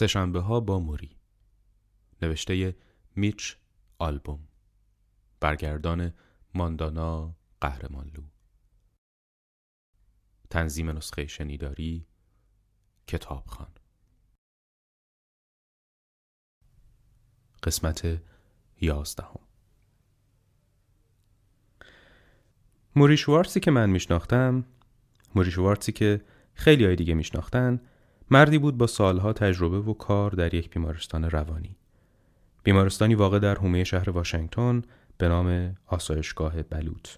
سهشنبه ها با موری. نوشته میچ آلبوم. برگردان ماندانا قهرمانلو. تنظیم نسخه شنیداری کتابخان. قسمت یازدهم. موری شوارتسی که من میشناختم موری شوارتسی که خیلی های دیگه میشناختن مردی بود با سالها تجربه و کار در یک بیمارستان روانی. بیمارستانی واقع در حومه شهر واشنگتن به نام آسایشگاه بلوط.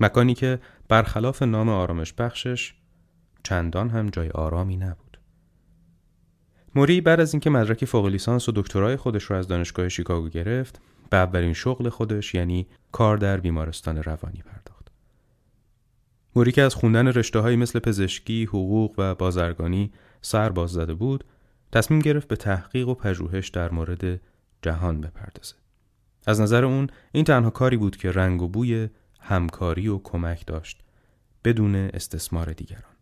مکانی که برخلاف نام آرامش بخشش چندان هم جای آرامی نبود. موری بعد از اینکه مدرک فوق لیسانس و دکترای خودش رو از دانشگاه شیکاگو گرفت، به اولین شغل خودش یعنی کار در بیمارستان روانی پرداخت. موری که از خوندن رشته مثل پزشکی، حقوق و بازرگانی سر باز زده بود تصمیم گرفت به تحقیق و پژوهش در مورد جهان بپردازه. از نظر اون این تنها کاری بود که رنگ و بوی همکاری و کمک داشت بدون استثمار دیگران.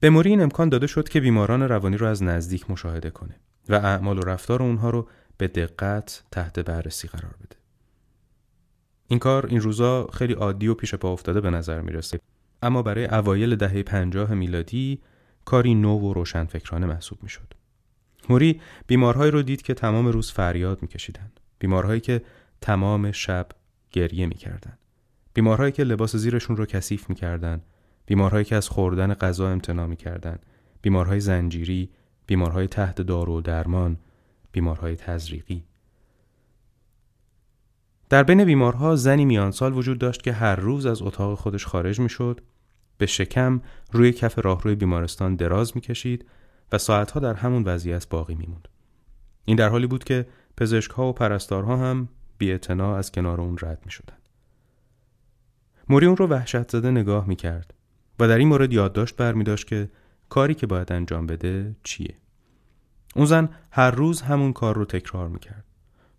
به موری این امکان داده شد که بیماران روانی رو از نزدیک مشاهده کنه و اعمال و رفتار اونها رو به دقت تحت بررسی قرار بده. این کار این روزا خیلی عادی و پیش پا افتاده به نظر می‌رسه. اما برای اوایل دهه پنجاه میلادی کاری نو و روشنفکرانه محسوب می‌شد. موری بیمارهایی رو دید که تمام روز فریاد میکشیدند. بیمارهایی که تمام شب گریه می‌کردند. بیمارهایی که لباس زیرشون رو کثیف می‌کردند. بیمارهایی که از خوردن غذا امتناع می‌کردند. بیمارهای زنجیری، بیمارهای تحت دارو و درمان، بیمارهای تزریقی. در بین بیمارها زنی میانسال وجود داشت که هر روز از اتاق خودش خارج می‌شد به شکم روی کف راهروی بیمارستان دراز می‌کشید و ساعتها در همون وضعیت باقی میموند. این در حالی بود که پزشکها و پرستارها هم بی از کنار اون رد می شدن. موری اون رو وحشت زده نگاه می کرد و در این مورد یادداشت برمی داشت که کاری که باید انجام بده چیه. اون زن هر روز همون کار رو تکرار می کرد.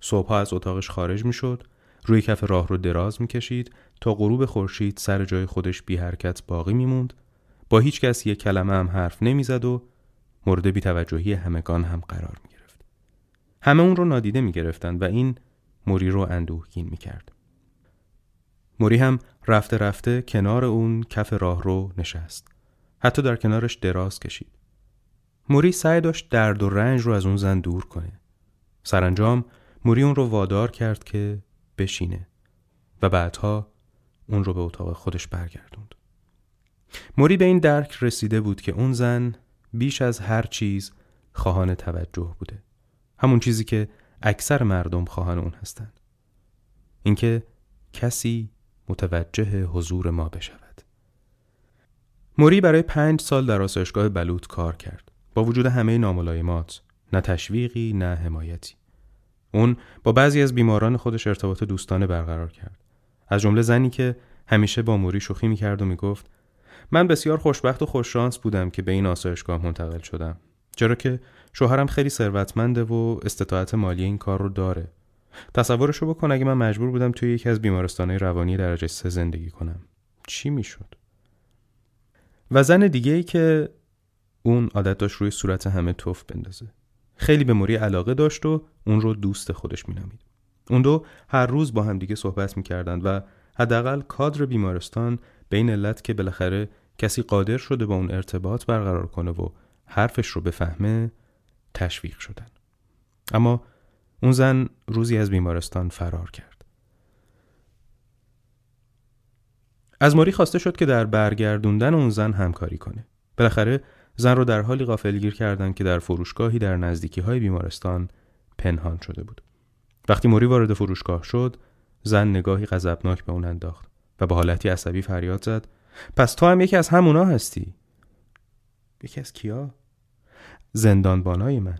صبحها از اتاقش خارج می شد روی کف راه رو دراز می‌کشید تا غروب خورشید سر جای خودش بی حرکت باقی میموند با هیچ کس یک کلمه هم حرف نمی‌زد و مورد بیتوجهی همگان هم قرار می گرفت. همه اون رو نادیده می گرفتند و این موری رو اندوهگین می کرد. موری هم رفته رفته کنار اون کف راه رو نشست. حتی در کنارش دراز کشید. موری سعی داشت درد و رنج رو از اون زن دور کنه. سرانجام موری اون رو وادار کرد که بشینه و بعدها اون رو به اتاق خودش برگردوند. موری به این درک رسیده بود که اون زن بیش از هر چیز خواهان توجه بوده. همون چیزی که اکثر مردم خواهان اون هستند. اینکه کسی متوجه حضور ما بشود. موری برای پنج سال در آسایشگاه بلوط کار کرد. با وجود همه ناملایمات، نه تشویقی نه حمایتی. اون با بعضی از بیماران خودش ارتباط دوستانه برقرار کرد. از جمله زنی که همیشه با موری شوخی می‌کرد و می‌گفت من بسیار خوشبخت و خوششانس بودم که به این آسایشگاه منتقل شدم. چرا که شوهرم خیلی ثروتمنده و استطاعت مالی این کار رو داره. تصورشو بکن اگه من مجبور بودم توی یکی از بیمارستانهای روانی درجه سه زندگی کنم. چی می‌شد؟ و زن دیگه ای که اون عادت داشت روی صورت همه توف بندازه. خیلی به موری علاقه داشت و اون رو دوست خودش مینامید. اون دو هر روز با هم دیگه صحبت می‌کردند و حداقل کادر بیمارستان به این علت که بالاخره کسی قادر شده با اون ارتباط برقرار کنه و حرفش رو بفهمه تشویق شدن. اما اون زن روزی از بیمارستان فرار کرد. از موری خواسته شد که در برگردوندن اون زن همکاری کنه. بالاخره زن رو در حالی غافلگیر کردند که در فروشگاهی در نزدیکی های بیمارستان پنهان شده بود. وقتی موری وارد فروشگاه شد، زن نگاهی غضبناک به اون انداخت و به حالتی عصبی فریاد زد: "پس تو هم یکی از همونا هستی؟" یکی از کیا؟ زندانبانای من.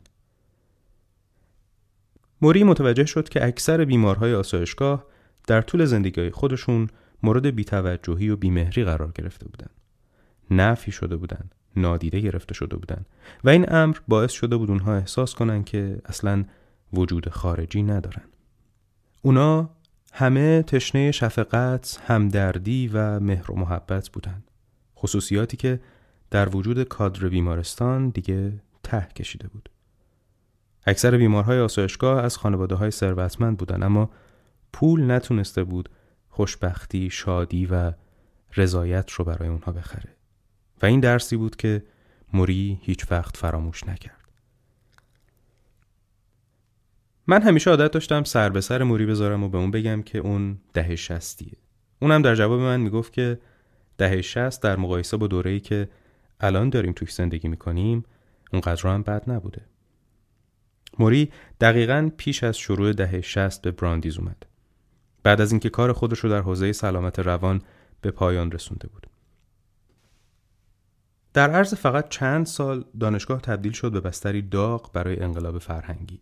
موری متوجه شد که اکثر بیمارهای آسایشگاه در طول زندگی خودشون مورد بیتوجهی و بیمهری قرار گرفته بودند. نفی شده بودند. نادیده گرفته شده بودند و این امر باعث شده بود اونها احساس کنند که اصلا وجود خارجی ندارن. اونا همه تشنه شفقت، همدردی و مهر و محبت بودند. خصوصیاتی که در وجود کادر بیمارستان دیگه ته کشیده بود. اکثر بیمارهای آسایشگاه از خانواده های ثروتمند بودند اما پول نتونسته بود خوشبختی، شادی و رضایت رو برای اونها بخره. و این درسی بود که موری هیچ وقت فراموش نکرد. من همیشه عادت داشتم سر به سر موری بذارم و به اون بگم که اون دهه شستیه. اونم در جواب من می‌گفت که دهه شست در مقایسه با دوره‌ای که الان داریم توش زندگی می‌کنیم اونقدر هم بد نبوده. موری دقیقا پیش از شروع دهه شست به براندیز اومد. بعد از اینکه کار خودش رو در حوزه سلامت روان به پایان رسونده بود. در عرض فقط چند سال دانشگاه تبدیل شد به بستری داغ برای انقلاب فرهنگی.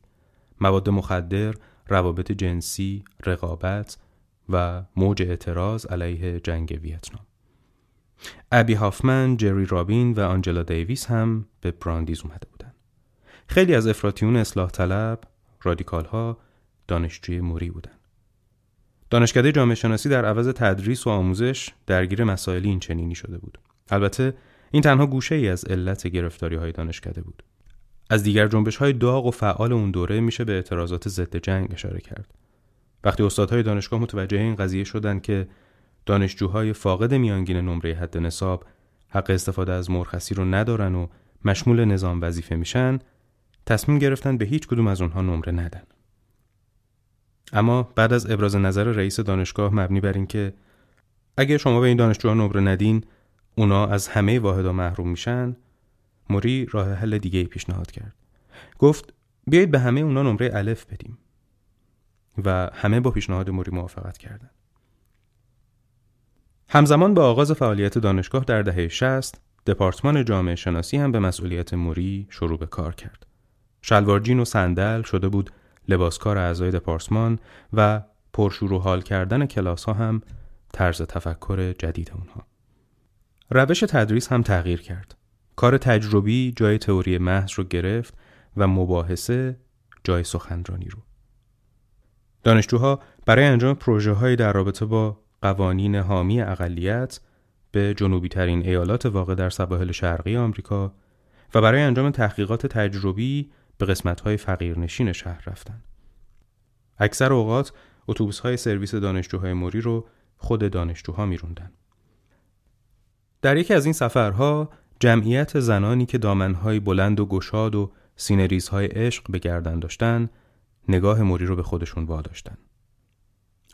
مواد مخدر، روابط جنسی، رقابت و موج اعتراض علیه جنگ ویتنام. ابی هافمن، جری رابین و آنجلا دیویس هم به براندیز اومده بودند. خیلی از افراتیون اصلاح طلب، رادیکال ها دانشجوی موری بودند. دانشکده جامعه شناسی در عوض تدریس و آموزش درگیر مسائلی این چنینی شده بود. البته این تنها گوشه ای از علت گرفتاری های دانشکده بود. از دیگر جنبش های داغ و فعال اون دوره میشه به اعتراضات ضد جنگ اشاره کرد. وقتی استادهای دانشگاه متوجه این قضیه شدند که دانشجوهای فاقد میانگین نمره حد نصاب حق استفاده از مرخصی رو ندارن و مشمول نظام وظیفه میشن تصمیم گرفتن به هیچ کدوم از اونها نمره ندن. اما بعد از ابراز نظر رئیس دانشگاه مبنی بر اینکه اگه شما به این دانشجوها نمره ندین اونا از همه واحدها محروم میشن موری راه حل دیگه پیشنهاد کرد. گفت بیایید به همه اونا نمره الف بدیم. و همه با پیشنهاد موری موافقت کردند همزمان با آغاز فعالیت دانشگاه در دهه 60 دپارتمان جامعه شناسی هم به مسئولیت موری شروع به کار کرد. شلوارجین و صندل شده بود لباسکار اعضای دپارتمان و پرشور و حال کردن کلاس ها هم طرز تفکر جدید اونها. روش تدریس هم تغییر کرد. کار تجربی جای تئوری محض رو گرفت و مباحثه جای سخنرانی رو. دانشجوها برای انجام پروژه های در رابطه با قوانین حامی اقلیت به جنوبی ترین ایالات واقع در سواحل شرقی آمریکا و برای انجام تحقیقات تجربی به قسمت های فقیرنشین شهر رفتند. اکثر اوقات اتوبوس های سرویس دانشجوهای موری رو خود دانشجوها میروندن. در یکی از این سفرها جمعیت زنانی که دامنهای بلند و گشاد و سینریزهای عشق به گردن داشتن نگاه موری رو به خودشون واداشتن.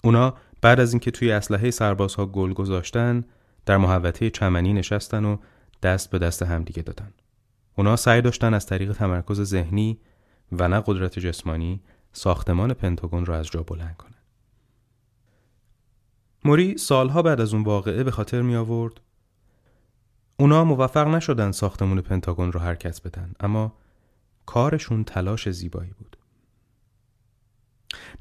اونا بعد از اینکه توی اسلحه سربازها گل گذاشتن در محوطه چمنی نشستن و دست به دست همدیگه دادن. اونا سعی داشتن از طریق تمرکز ذهنی و نه قدرت جسمانی ساختمان پنتاگون را از جا بلند کنن. موری سالها بعد از اون واقعه به خاطر می آورد اونا موفق نشدن ساختمون پنتاگون رو حرکت بدن اما کارشون تلاش زیبایی بود.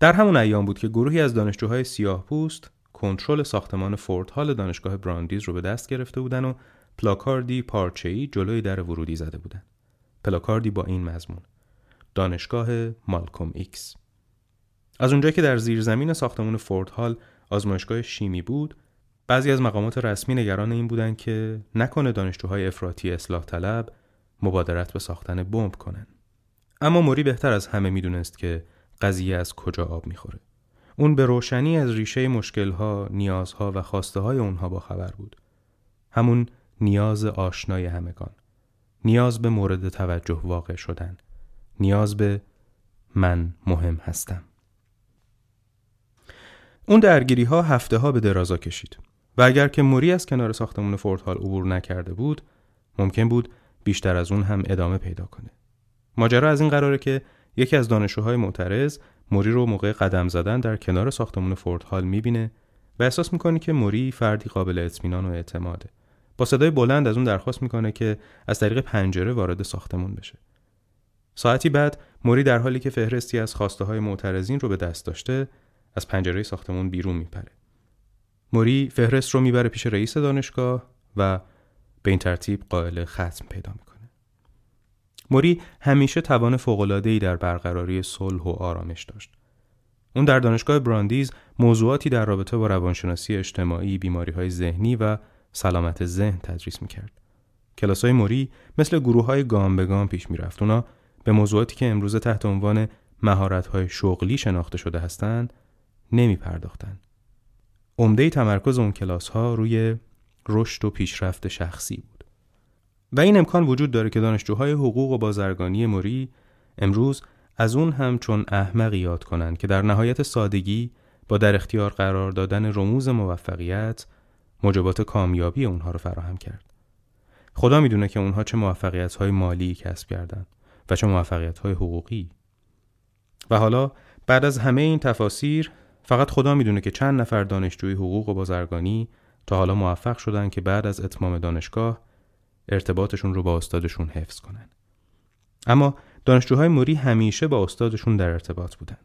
در همون ایام بود که گروهی از دانشجوهای سیاه پوست کنترل ساختمان فورد هال دانشگاه براندیز رو به دست گرفته بودن و پلاکاردی پارچه‌ای جلوی در ورودی زده بودن. پلاکاردی با این مضمون: دانشگاه مالکوم ایکس. از اونجایی که در زیرزمین ساختمان فورد هال آزمایشگاه شیمی بود، بعضی از مقامات رسمی نگران این بودند که نکنه دانشجوهای افراطی اصلاح طلب مبادرت به ساختن بمب کنن. اما موری بهتر از همه می‌دونست که قضیه از کجا آب می‌خوره. اون به روشنی از ریشه مشکلها، نیازها و خواسته های اونها با خبر بود. همون نیاز آشنای همگان. نیاز به مورد توجه واقع شدن. نیاز به من مهم هستم. اون درگیری ها هفته ها به درازا کشید. و اگر که موری از کنار ساختمون فورت هال عبور نکرده بود ممکن بود بیشتر از اون هم ادامه پیدا کنه. ماجرا از این قراره که یکی از دانشجوهای معترض موری رو موقع قدم زدن در کنار ساختمون فورت هال می‌بینه و احساس می‌کنه که موری فردی قابل اطمینان و اعتماده. با صدای بلند از اون درخواست می‌کنه که از طریق پنجره وارد ساختمون بشه. ساعتی بعد موری در حالی که فهرستی از خواسته های معترضین رو به دست داشته از پنجره ساختمون بیرون میپره. موری فهرست رو می‌بره پیش رئیس دانشگاه و به این ترتیب قائل ختم پیدا می‌کنه. موری همیشه توان فوق‌العاده‌ای در برقراری صلح و آرامش داشت. اون در دانشگاه براندیز موضوعاتی در رابطه با روانشناسی اجتماعی، بیماری های ذهنی و سلامت ذهن تدریس می‌کرد. کلاس های موری مثل گروه های گام به گام پیش می‌رفت. اونا به موضوعاتی که امروزه تحت عنوان مهارت های شغلی شناخته شده هستند نمی پرداختن. عمده تمرکز اون کلاس ها روی رشد و پیشرفت شخصی بود. و این امکان وجود داره که دانشجوهای حقوق و بازرگانی موری امروز از اون هم چون احمقی یاد کنند که در نهایت سادگی با در اختیار قرار دادن رموز موفقیت موجبات کامیابی اونها رو فراهم کرد. خدا می‌دونه که اونها چه موفقیت های مالی کسب کردند و چه موفقیت های حقوقی. و حالا بعد از همه این تفاسیر فقط خدا می‌دونه که چند نفر دانشجوی حقوق و بازرگانی تا حالا موفق شدن که بعد از اتمام دانشگاه ارتباطشون رو با استادشون حفظ کنن. اما دانشجوهای موری همیشه با استادشون در ارتباط بودن.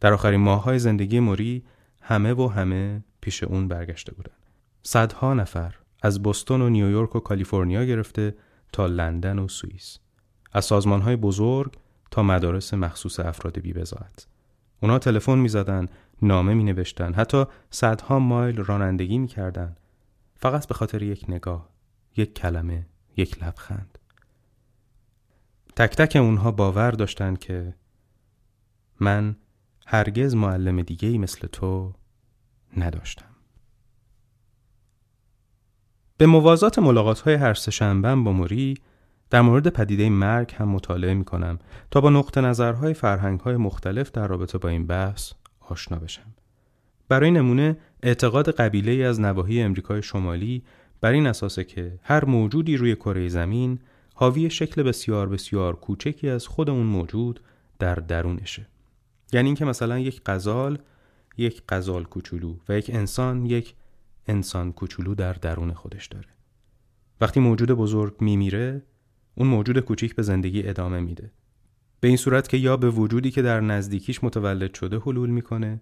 در آخرین ماههای زندگی موری همه و همه پیش اون برگشته بودن. صدها نفر از بوستون و نیویورک و کالیفرنیا گرفته تا لندن و سوئیس. از سازمانهای بزرگ تا مدارس مخصوص افراد بی بزاعت. اونا تلفن می زدن، نامه می نوشتن، حتی صدها مایل رانندگی می کردن. فقط به خاطر یک نگاه، یک کلمه، یک لبخند. تک تک اونها باور داشتن که من هرگز معلم دیگه مثل تو نداشتم. به موازات ملاقات های هر سه با موری در مورد پدیده مرگ هم مطالعه می کنم تا با نقطه نظرهای فرهنگ های مختلف در رابطه با این بحث آشنا بشم. برای نمونه اعتقاد قبیله از نواحی امریکای شمالی بر این اساسه که هر موجودی روی کره زمین حاوی شکل بسیار بسیار کوچکی از خود اون موجود در درونشه. یعنی اینکه مثلا یک قزال یک قزال کوچولو و یک انسان یک انسان کوچولو در درون خودش داره. وقتی موجود بزرگ میمیره اون موجود کوچیک به زندگی ادامه میده. به این صورت که یا به وجودی که در نزدیکیش متولد شده حلول می‌کنه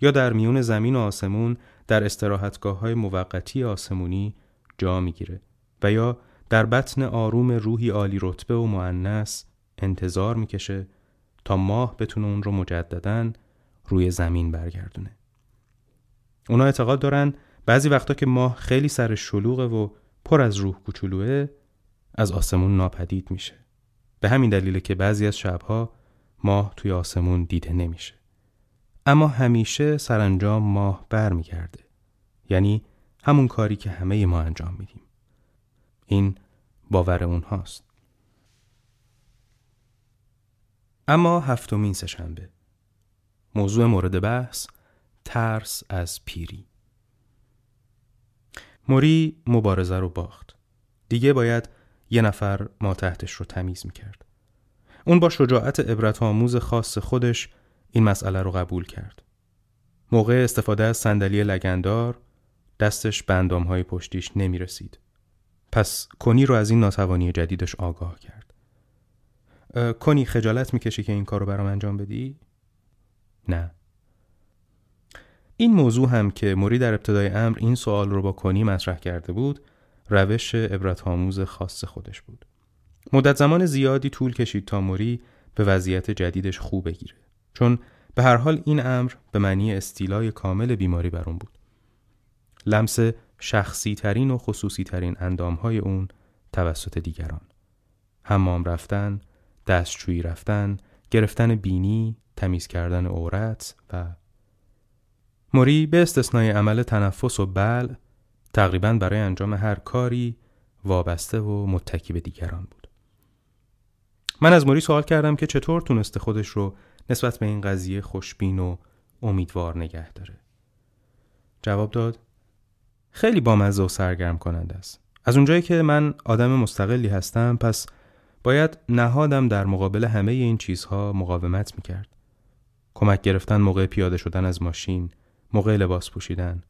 یا در میون زمین و آسمون در استراحتگاه های موقتی آسمونی جا می‌گیره و یا در بطن آروم روحی عالی رتبه و معنس انتظار می‌کشه تا ماه بتونه اون رو مجددا روی زمین برگردونه. اونا اعتقاد دارن بعضی وقتا که ماه خیلی سر شلوغه و پر از روح کوچولوه از آسمون ناپدید میشه. به همین دلیله که بعضی از شبها ماه توی آسمون دیده نمیشه. اما همیشه سرانجام ماه برمیگرده. یعنی همون کاری که همه ما انجام میدیم. این باور اونهاست. اما هفتمین سهشنبه موضوع مورد بحث ترس از پیری موری مبارزه رو باخت دیگه باید یه نفر ما تحتش رو تمیز می‌کرد اون با شجاعت عبرت آموز خاص خودش این مسئله رو قبول کرد موقع استفاده از صندلی لگندار دستش بندام های پشتیش نمی رسید. پس کنی رو از این ناتوانی جدیدش آگاه کرد. کنی خجالت می‌کشی که این کار رو برام انجام بدی؟ نه. این موضوع هم که موری در ابتدای امر این سوال رو با کنی مطرح کرده بود روش عبرت آموز خاص خودش بود. مدت زمان زیادی طول کشید تا موری به وضعیت جدیدش خوب بگیره. چون به هر حال این امر به معنی استیلای کامل بیماری بر اون بود. لمس شخصی ترین و خصوصی ترین اندام های اون توسط دیگران. حمام رفتن، دستشویی رفتن، گرفتن بینی، تمیز کردن عورت و موری به استثنای عمل تنفس و بل تقریبا برای انجام هر کاری وابسته و متکی به دیگران بود. من از موری سوال کردم که چطور تونسته خودش رو نسبت به این قضیه خوشبین و امیدوار نگه داره. جواب داد خیلی بامزه و سرگرم کننده است. از اونجایی که من آدم مستقلی هستم پس باید نهادم در مقابل همه این چیزها مقاومت می‌کرد. کمک گرفتن موقع پیاده شدن از ماشین، موقع لباس پوشیدن.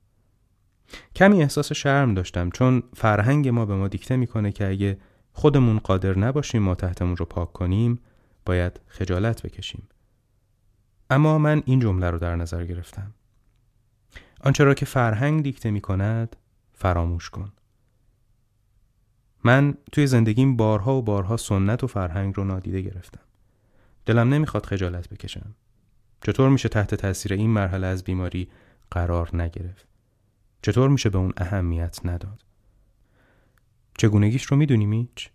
کمی احساس شرم داشتم چون فرهنگ ما به ما دیکته می‌کنه که اگه خودمون قادر نباشیم ما تحتمون رو پاک کنیم باید خجالت بکشیم. اما من این جمله رو در نظر گرفتم. آنچه را که فرهنگ دیکته می کند فراموش کن من توی زندگیم بارها و بارها سنت و فرهنگ رو نادیده گرفتم دلم نمی‌خواد خجالت بکشم چطور میشه تحت تاثیر این مرحله از بیماری قرار نگرفت چطور میشه به اون اهمیت نداد؟ چگونگیش رو می‌دونی میچ؟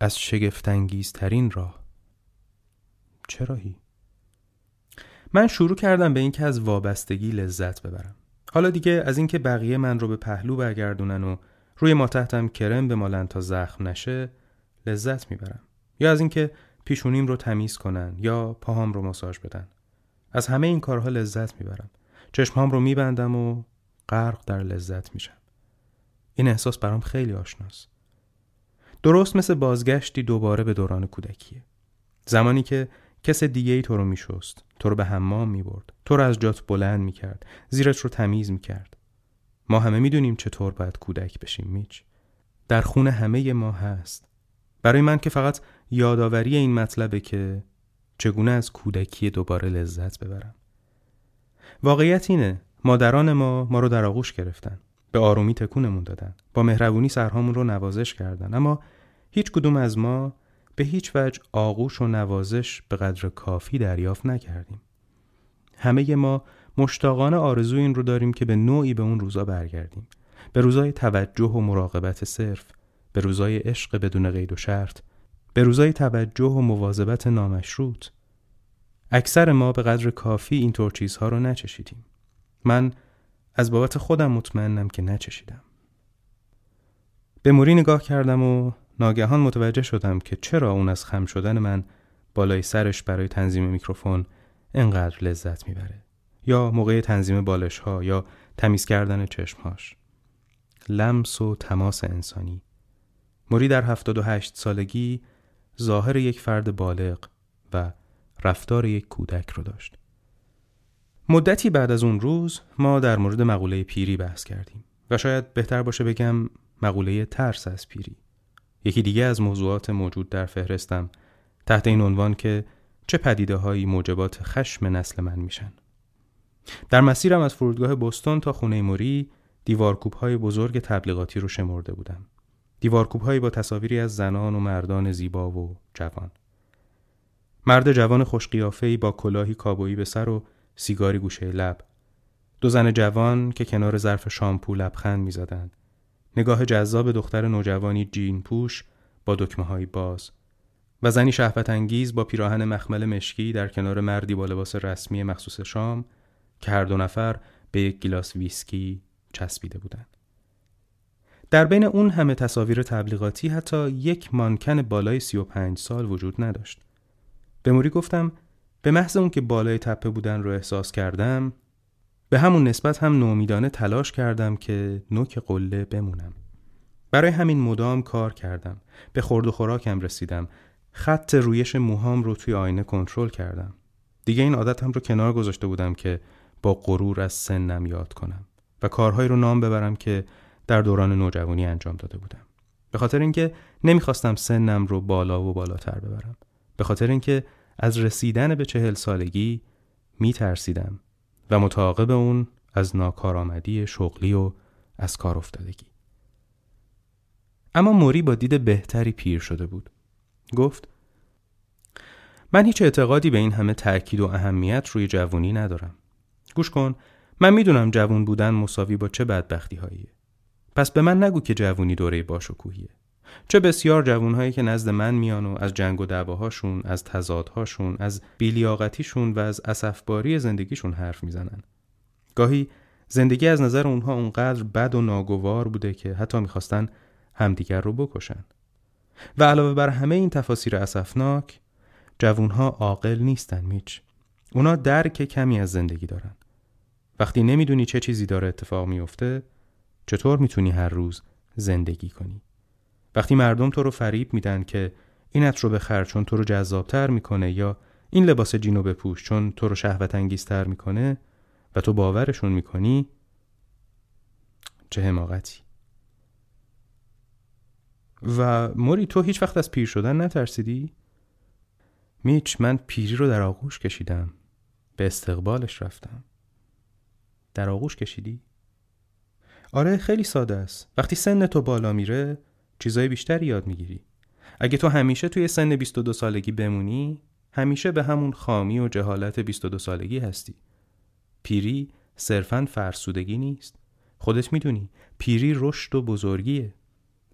از شگفتانگیزترین راه. چراهی من شروع کردم به اینکه از وابستگی لذت ببرم. حالا دیگه از اینکه بقیه من رو به پهلو برگردونن و روی ما تحتم کرم بمالن تا زخم نشه لذت می‌برم. یا از اینکه پیشونیم رو تمیز کنن یا پاهام رو ماساژ بدن. از همه این کارها لذت می‌برم. چشمهام رو میبندم و غرق در لذت میشم. این احساس برام خیلی آشناست درست مثل بازگشتی دوباره به دوران کودکیه. زمانی که کس دیگه ای تو رو میشست تو رو به حمام می‌برد تو رو از جات بلند می‌کرد زیرت رو تمیز می‌کرد. ما همه می‌دونیم چطور باید کودک بشیم میچ. در خون همه ما هست. برای من که فقط یادآوری این مطلبه که چگونه از کودکی دوباره لذت ببرم. واقعیت اینه مادران ما ما رو در آغوش گرفتن. به آرومی تکونمون دادن. با مهربونی سرهامون رو نوازش کردن. اما هیچ کدوم از ما به هیچ وجه آغوش و نوازش به قدر کافی دریافت نکردیم. همه ما مشتاقانه آرزوی این رو داریم که به نوعی به اون روزا برگردیم. به روزای توجه و مراقبت صرف به روزای عشق بدون قید و شرط به روزای توجه و مواظبت نامشروط. اکثر ما به قدر کافی اینطور چیزها رو نچشیدیم. من از بابت خودم مطمئنم که نچشیدم. به موری نگاه کردم و ناگهان متوجه شدم که چرا اون از خم شدن من بالای سرش برای تنظیم میکروفون انقدر لذت می‌بره؟ یا موقع تنظیم بالش ها یا تمیز کردن چشمهاش. لمس و تماس انسانی. موری در 78 سالگی ظاهر یک فرد بالغ و رفتار یک کودک رو داشت. مدتی بعد از اون روز ما در مورد مقوله پیری بحث کردیم و شاید بهتر باشه بگم مقوله ترس از پیری. یکی دیگه از موضوعات موجود در فهرستم تحت این عنوان که چه پدیده هایی موجبات خشم نسل من میشن. در مسیرم از فرودگاه بستون تا خونه موری دیوارکوب های بزرگ تبلیغاتی رو شمرده بودم. دیوارکوب هایی با تصاویری از زنان و مردان زیبا و جوان. مرد جوان خوشقیافه‌ای با کلاهی کابویی به سر و سیگاری گوشه لب دو زن جوان که کنار ظرف شامپو لبخند می‌زدند نگاه جذاب دختر نوجوانی جین پوش با دکمه های باز و زنی شهوت انگیز با پیراهن مخمل مشکی در کنار مردی با لباس رسمی مخصوص شام که هر دو نفر به یک گیلاس ویسکی چسبیده بودند. در بین اون همه تصاویر تبلیغاتی حتی یک مانکن بالای 35 سال وجود نداشت. به موری گفتم به محض اون که بالای تپه بودن رو احساس کردم به همون نسبت هم نومیدانه تلاش کردم که نوک قله بمونم. برای همین مدام کار کردم. به خورد و خوراکم رسیدم. خط رویش موهام رو توی آینه کنترل کردم. دیگه این عادتم رو کنار گذاشته بودم که با غرور از سنم یاد کنم و کارهایی رو نام ببرم که در دوران نوجوانی انجام داده بودم. به خاطر اینکه نمی‌خواستم سنم رو بالا و بالاتر ببرم. به خاطر اینکه از رسیدن به چهل سالگی میترسیدم و متعاقب اون از ناکارآمدی شغلی و از کار افتادگی. اما موری با دید بهتری پیر شده بود. گفت من هیچ اعتقادی به این همه تأکید و اهمیت روی جوونی ندارم. گوش کن من می‌دونم جوون بودن مساوی با چه بدبختی هاییه. پس به من نگو که جوونی دوره باشکوهیه. چه بسیار جوانهایی که نزد من میان و از جنگ و دعواهاشون، از تضادهاشون، از بیلیاقتیشون و از اسفباری زندگیشون حرف می‌زنن. گاهی زندگی از نظر اونها اونقدر بد و ناگوار بوده که حتی می‌خواستن همدیگر رو بکشن. و علاوه بر همه این تفاسیر اسفناک، جوونها عاقل نیستن میچ. اونا درک کمی از زندگی دارن. وقتی نمی‌دونی چه چیزی داره اتفاق میفته، چطور می‌تونی هر روز زندگی کنی؟ وقتی مردم تو رو فریب میدن که اینت رو بخر چون تو رو جذابتر می‌کنه یا این لباس جینو بپوش چون تو رو شهوت انگیزتر می‌کنه و تو باورشون می‌کنی چه حماقتی و موری تو هیچ وقت از پیر شدن نترسیدی؟ میچ من پیری رو در آغوش کشیدم به استقبالش رفتم در آغوش کشیدی؟ آره خیلی ساده است. وقتی سن تو بالا میره چیزای بیشتری یاد می‌گیری. اگه تو همیشه توی سن 22 سالگی بمونی همیشه به همون خامی و جهالت 22 سالگی هستی. پیری صرفا فرسودگی نیست. خودت می‌دونی پیری رشد و بزرگیه.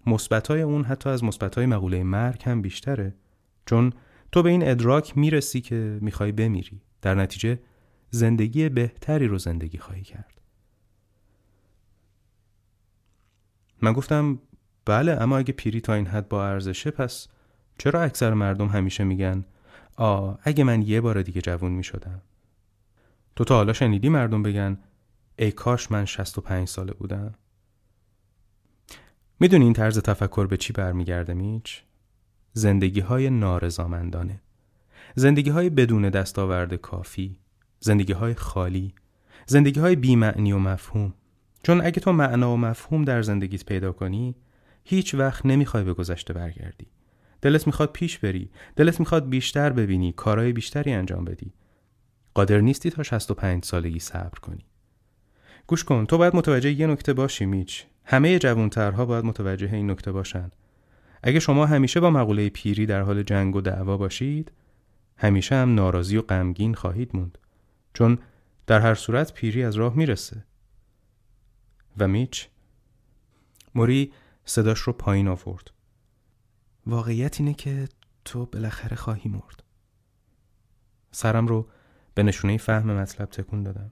مثبتای اون حتی از مثبتای مقوله مرگ هم بیشتره چون تو به این ادراک می‌رسی که می‌خوای بمیری در نتیجه زندگی بهتری رو زندگی خواهی کرد من گفتم بله اما اگه پیری تا این حد با ارزشه پس چرا اکثر مردم همیشه میگن آ اگه من یه بار دیگه جوون می‌شدم؟ تو تا حالا شنیدی مردم بگن ای کاش من 65 ساله بودم. می‌دونی این طرز تفکر به چی برمیگرده میچ؟ زندگی های نارضامندانه. زندگی های بدون دستاورد کافی. زندگی های خالی. زندگی های بیمعنی و مفهوم. چون اگه تو معنا و مفهوم در زندگیت پیدا کنی هیچ وقت نمی‌خوای به گذشته برگردی. دلت می‌خواد پیش بری. دلت می‌خواد بیشتر ببینی کارهای بیشتری انجام بدی. قادر نیستی تا 65 سالگی صبر کنی. گوش کن تو باید متوجه یه نکته باشی میچ. همه جوانترها باید متوجه این نکته باشن. اگه شما همیشه با مقوله پیری در حال جنگ و دعوا باشید همیشه هم ناراضی و غمگین خواهید موند. چون در هر صورت پیری از راه می‌رسه. و میچ؟ موری صداش رو پایین آورد. واقعیت اینه که تو بالاخره خواهی مرد. سرم رو به نشونه فهم مطلب تکون دادم.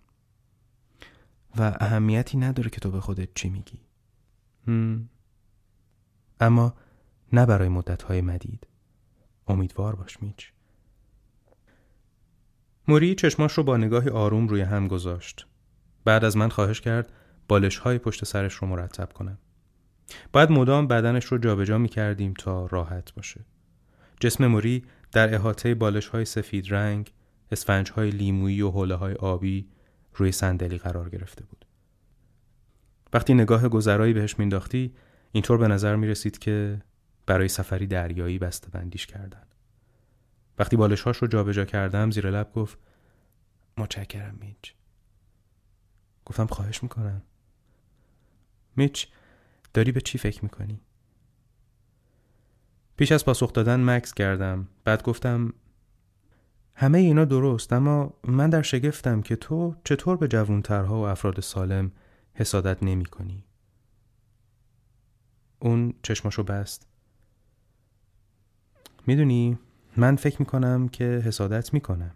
و اهمیتی نداره که تو به خودت چی میگی. اما نه برای مدتهای مدید. امیدوار باش میچ. موری چشماش رو با نگاهی آروم روی هم گذاشت. بعد از من خواهش کرد بالش های پشت سرش رو مرتب کنم. باید مدام بدنش رو جابجا می کردیم تا راحت باشه. جسم موری در احاطه بالش های سفید رنگ اسفنج های لیمویی و حوله های آبی روی صندلی قرار گرفته بود. وقتی نگاه گذرایی بهش مینداختی اینطور به نظر می رسید که برای سفری دریایی بسته بندیش کردن. وقتی بالشهاش رو جابجا کردم زیر لب گفت متشکرم میچ. گفتم خواهش می‌کنم. میچ داری به چی فکر می‌کنی؟ پیش از پاسخ دادن مکس کردم بعد گفتم همه اینا درست اما من در شگفتم که تو چطور به جوانترها و افراد سالم حسادت نمی کنی. اون چشماشو بست. می‌دونی من فکر می‌کنم که حسادت می‌کنم.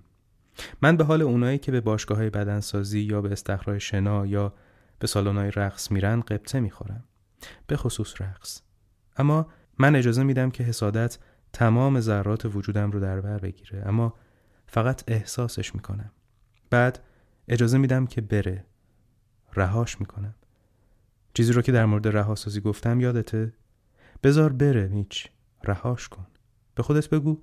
من به حال اونایی که به باشگاه های بدنسازی یا به استخرای شنا یا به سالن های رقص میرن قبطه می‌خورم. به خصوص رقص. اما من اجازه میدم که حسادت تمام ذرات وجودم رو در بر بگیره اما فقط احساسش می‌کنم. بعد اجازه میدم که بره. رهاش می‌کنم. چیزی رو که در مورد رهاسازی گفتم یادته؟ بزار بره میچ. رهاش کن. به خودت بگو.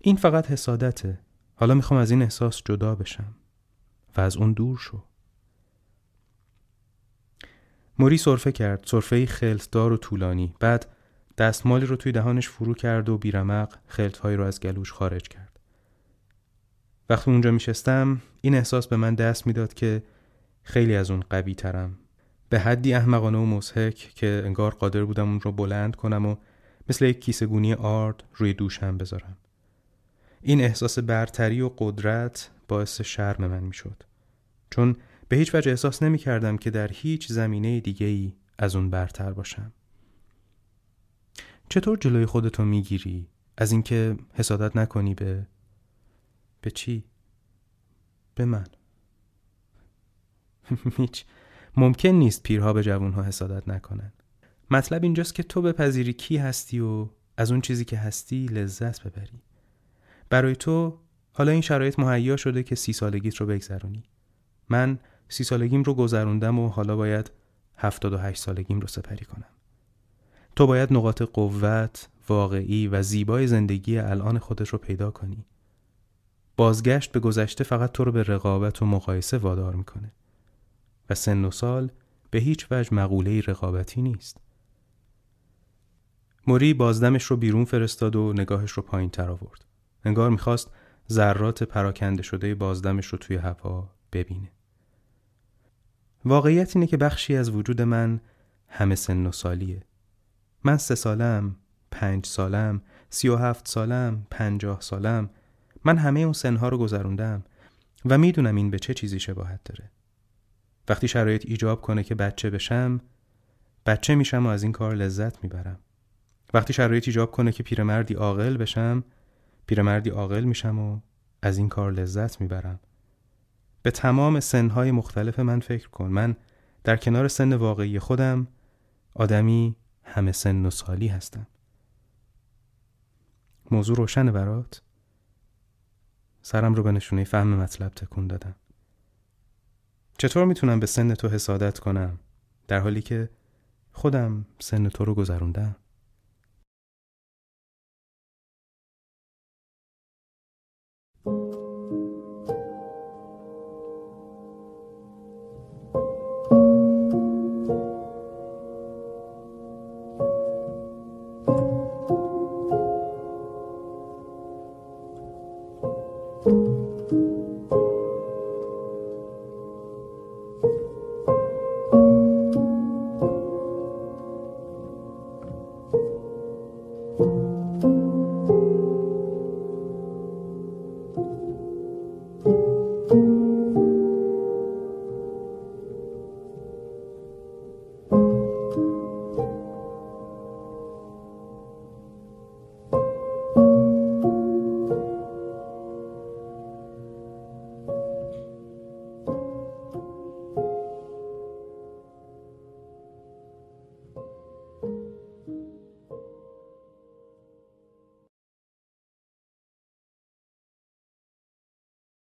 این فقط حسادته. حالا می‌خوام از این احساس جدا بشم و از اون دور شو. موری صرفه کرد. صرفه خلطدار و طولانی. بعد دستمالی رو توی دهانش فرو کرد و بیرمق خلطهایی رو از گلوش خارج کرد. وقتی اونجا میشستم این احساس به من دست می‌داد که خیلی از اون قوی ترم. به حدی احمقانه و مسحک که انگار قادر بودم اون رو بلند کنم و مثل یک کیسه گونی آرد روی دوشم بذارم. این احساس برتری و قدرت باعث شرم من می‌شد. چون به هیچ وجه احساس نمی کردم که در هیچ زمینه دیگه ای از اون برتر باشم. چطور جلوی خودتو می‌گیری؟ از اینکه حسادت نکنی به به چی؟ به من. هیچ. ممکن نیست پیرها به جوانها حسادت نکنن. مطلب اینجاست که تو بپذیری کی هستی و از اون چیزی که هستی لذت ببری. برای تو حالا این شرایط مهیا شده که سی سالگیت رو بگذرونی. من سی سالگیم رو گذروندم و حالا باید هفتاد و هشت سالگیم رو سپری کنم تو باید نقاط قوت، واقعی و زیبای زندگی الان خودت رو پیدا کنی بازگشت به گذشته فقط تو رو به رقابت و مقایسه وادار می‌کنه و سن و سال به هیچ وجه مقوله رقابتی نیست. موری بازدمش رو بیرون فرستاد و نگاهش رو پایین تر آورد. انگار می‌خواست ذرات پراکنده شده بازدمش رو توی هوا ببینه. واقعیت اینه که بخشی از وجود من همه سن و سالیه. من سه سالم، پنج سالم، سی و هفت سالم، پنجاه سالم. من همه اون سنها رو گذروندم و می‌دونم این به چه چیزی شباهت داره. وقتی شرایط ایجاب کنه که بچه بشم بچه میشم و از این کار لذت می‌برم. وقتی شرایط ایجاب کنه که پیرمردی عاقل بشم پیرمردی عاقل میشم و از این کار لذت می‌برم. به تمام سنهای مختلف من فکر کن. من در کنار سن واقعی خودم آدمی همه سن و سالی هستم. موضوع روشنه برات؟ سرم رو به نشونه فهم مطلب تکون دادم. چطور می‌تونم به سن تو حسادت کنم؟ در حالی که خودم سن تو رو گذروندم.